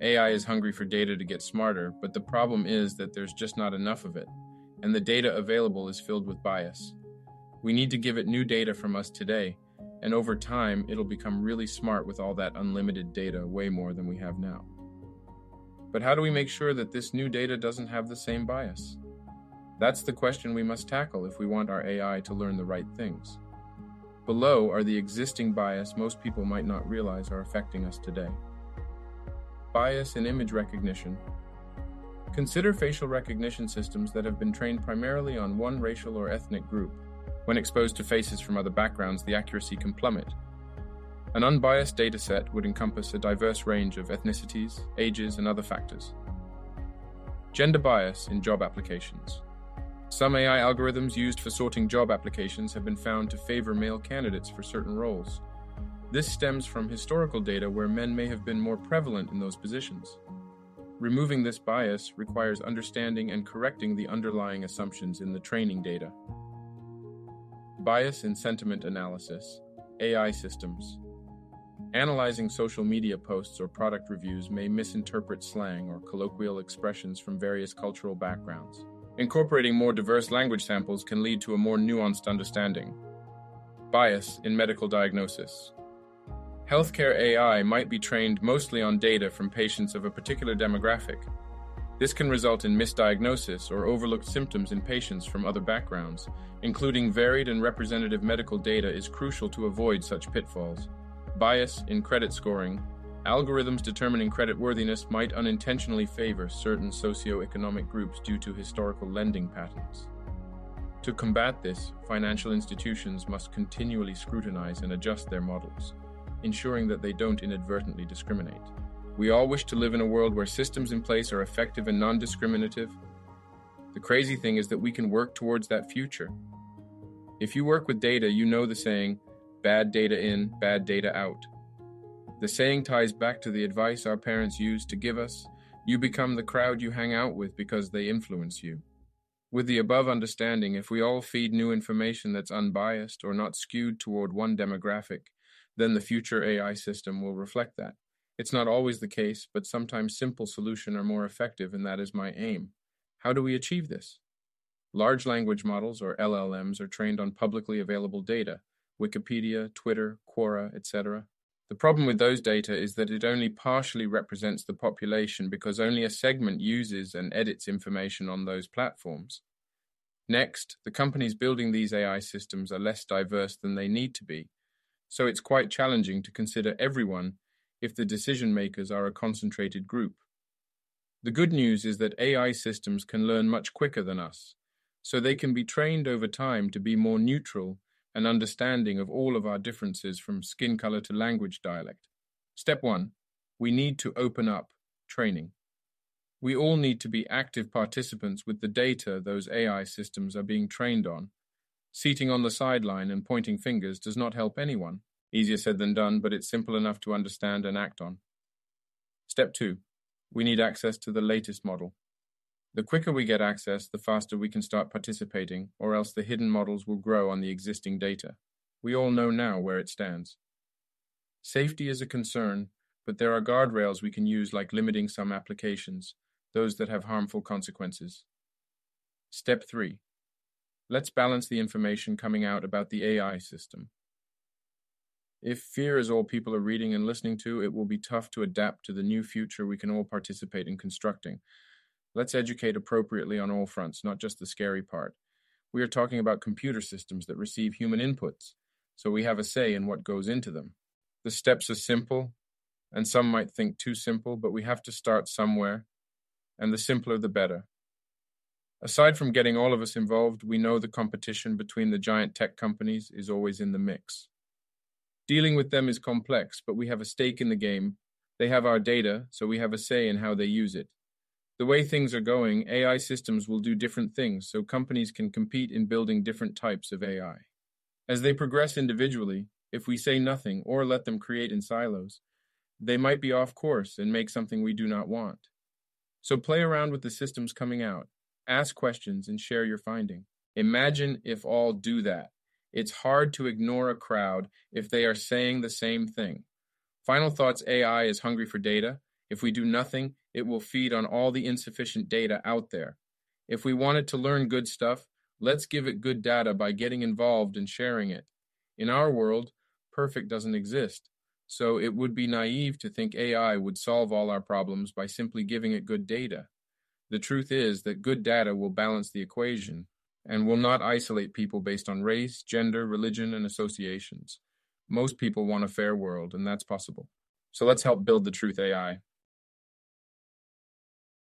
AI is hungry for data to get smarter, but the problem is that there's just not enough of it, and the data available is filled with bias. We need to give it new data from us today, and over time, it'll become really smart with all that unlimited data, way more than we have now. But how do we make sure that this new data doesn't have the same bias? That's the question we must tackle if we want our AI to learn the right things. Below are the existing bias most people might not realize are affecting us today. Bias in image recognition. Consider facial recognition systems that have been trained primarily on one racial or ethnic group. When exposed to faces from other backgrounds, the accuracy can plummet. An unbiased dataset would encompass a diverse range of ethnicities, ages, and other factors. Gender bias in job applications. Some AI algorithms used for sorting job applications have been found to favor male candidates for certain roles. This stems from historical data where men may have been more prevalent in those positions. Removing this bias requires understanding and correcting the underlying assumptions in the training data. Bias in sentiment analysis, AI systems. Analyzing social media posts or product reviews may misinterpret slang or colloquial expressions from various cultural backgrounds. Incorporating more diverse language samples can lead to a more nuanced understanding. Bias in medical diagnosis. Healthcare AI might be trained mostly on data from patients of a particular demographic, this can result in misdiagnosis or overlooked symptoms in patients from other backgrounds. Including varied and representative medical data is crucial to avoid such pitfalls. Bias in credit scoring. Algorithms determining creditworthiness might unintentionally favor certain socioeconomic groups due to historical lending patterns. To combat this, financial institutions must continually scrutinize and adjust their models, ensuring that they don't inadvertently discriminate. We all wish to live in a world where systems in place are effective and non discriminative. The crazy thing is that we can work towards that future. If you work with data, you know the saying, bad data in, bad data out. The saying ties back to the advice our parents used to give us you become the crowd you hang out with because they influence you. With the above understanding, if we all feed new information that's unbiased or not skewed toward one demographic, then the future AI system will reflect that. It's not always the case, but sometimes simple solutions are more effective, and that is my aim. How do we achieve this? Large language models, or LLMs, are trained on publicly available data Wikipedia, Twitter, Quora, etc. The problem with those data is that it only partially represents the population because only a segment uses and edits information on those platforms. Next, the companies building these AI systems are less diverse than they need to be, so it's quite challenging to consider everyone if the decision makers are a concentrated group. The good news is that AI systems can learn much quicker than us, so they can be trained over time to be more neutral and understanding of all of our differences from skin color to language dialect. Step one, we need to open up training. We all need to be active participants with the data those AI systems are being trained on. Seating on the sideline and pointing fingers does not help anyone. Easier said than done, but it's simple enough to understand and act on. Step 2. We need access to the latest model. The quicker we get access, the faster we can start participating, or else the hidden models will grow on the existing data. We all know now where it stands. Safety is a concern, but there are guardrails we can use, like limiting some applications, those that have harmful consequences. Step 3. Let's balance the information coming out about the AI system. If fear is all people are reading and listening to, it will be tough to adapt to the new future we can all participate in constructing. Let's educate appropriately on all fronts, not just the scary part. We are talking about computer systems that receive human inputs, so we have a say in what goes into them. The steps are simple, and some might think too simple, but we have to start somewhere, and the simpler the better. Aside from getting all of us involved, we know the competition between the giant tech companies is always in the mix. Dealing with them is complex, but we have a stake in the game. They have our data, so we have a say in how they use it. The way things are going, AI systems will do different things, so companies can compete in building different types of AI. As they progress individually, if we say nothing or let them create in silos, they might be off course and make something we do not want. So play around with the systems coming out, ask questions, and share your finding. Imagine if all do that. It's hard to ignore a crowd if they are saying the same thing. Final Thoughts AI is hungry for data. If we do nothing, it will feed on all the insufficient data out there. If we want it to learn good stuff, let's give it good data by getting involved and sharing it. In our world, perfect doesn't exist, so it would be naive to think AI would solve all our problems by simply giving it good data. The truth is that good data will balance the equation and will not isolate people based on race, gender, religion, and associations. Most people want a fair world, and that's possible. So let's help build the truth AI.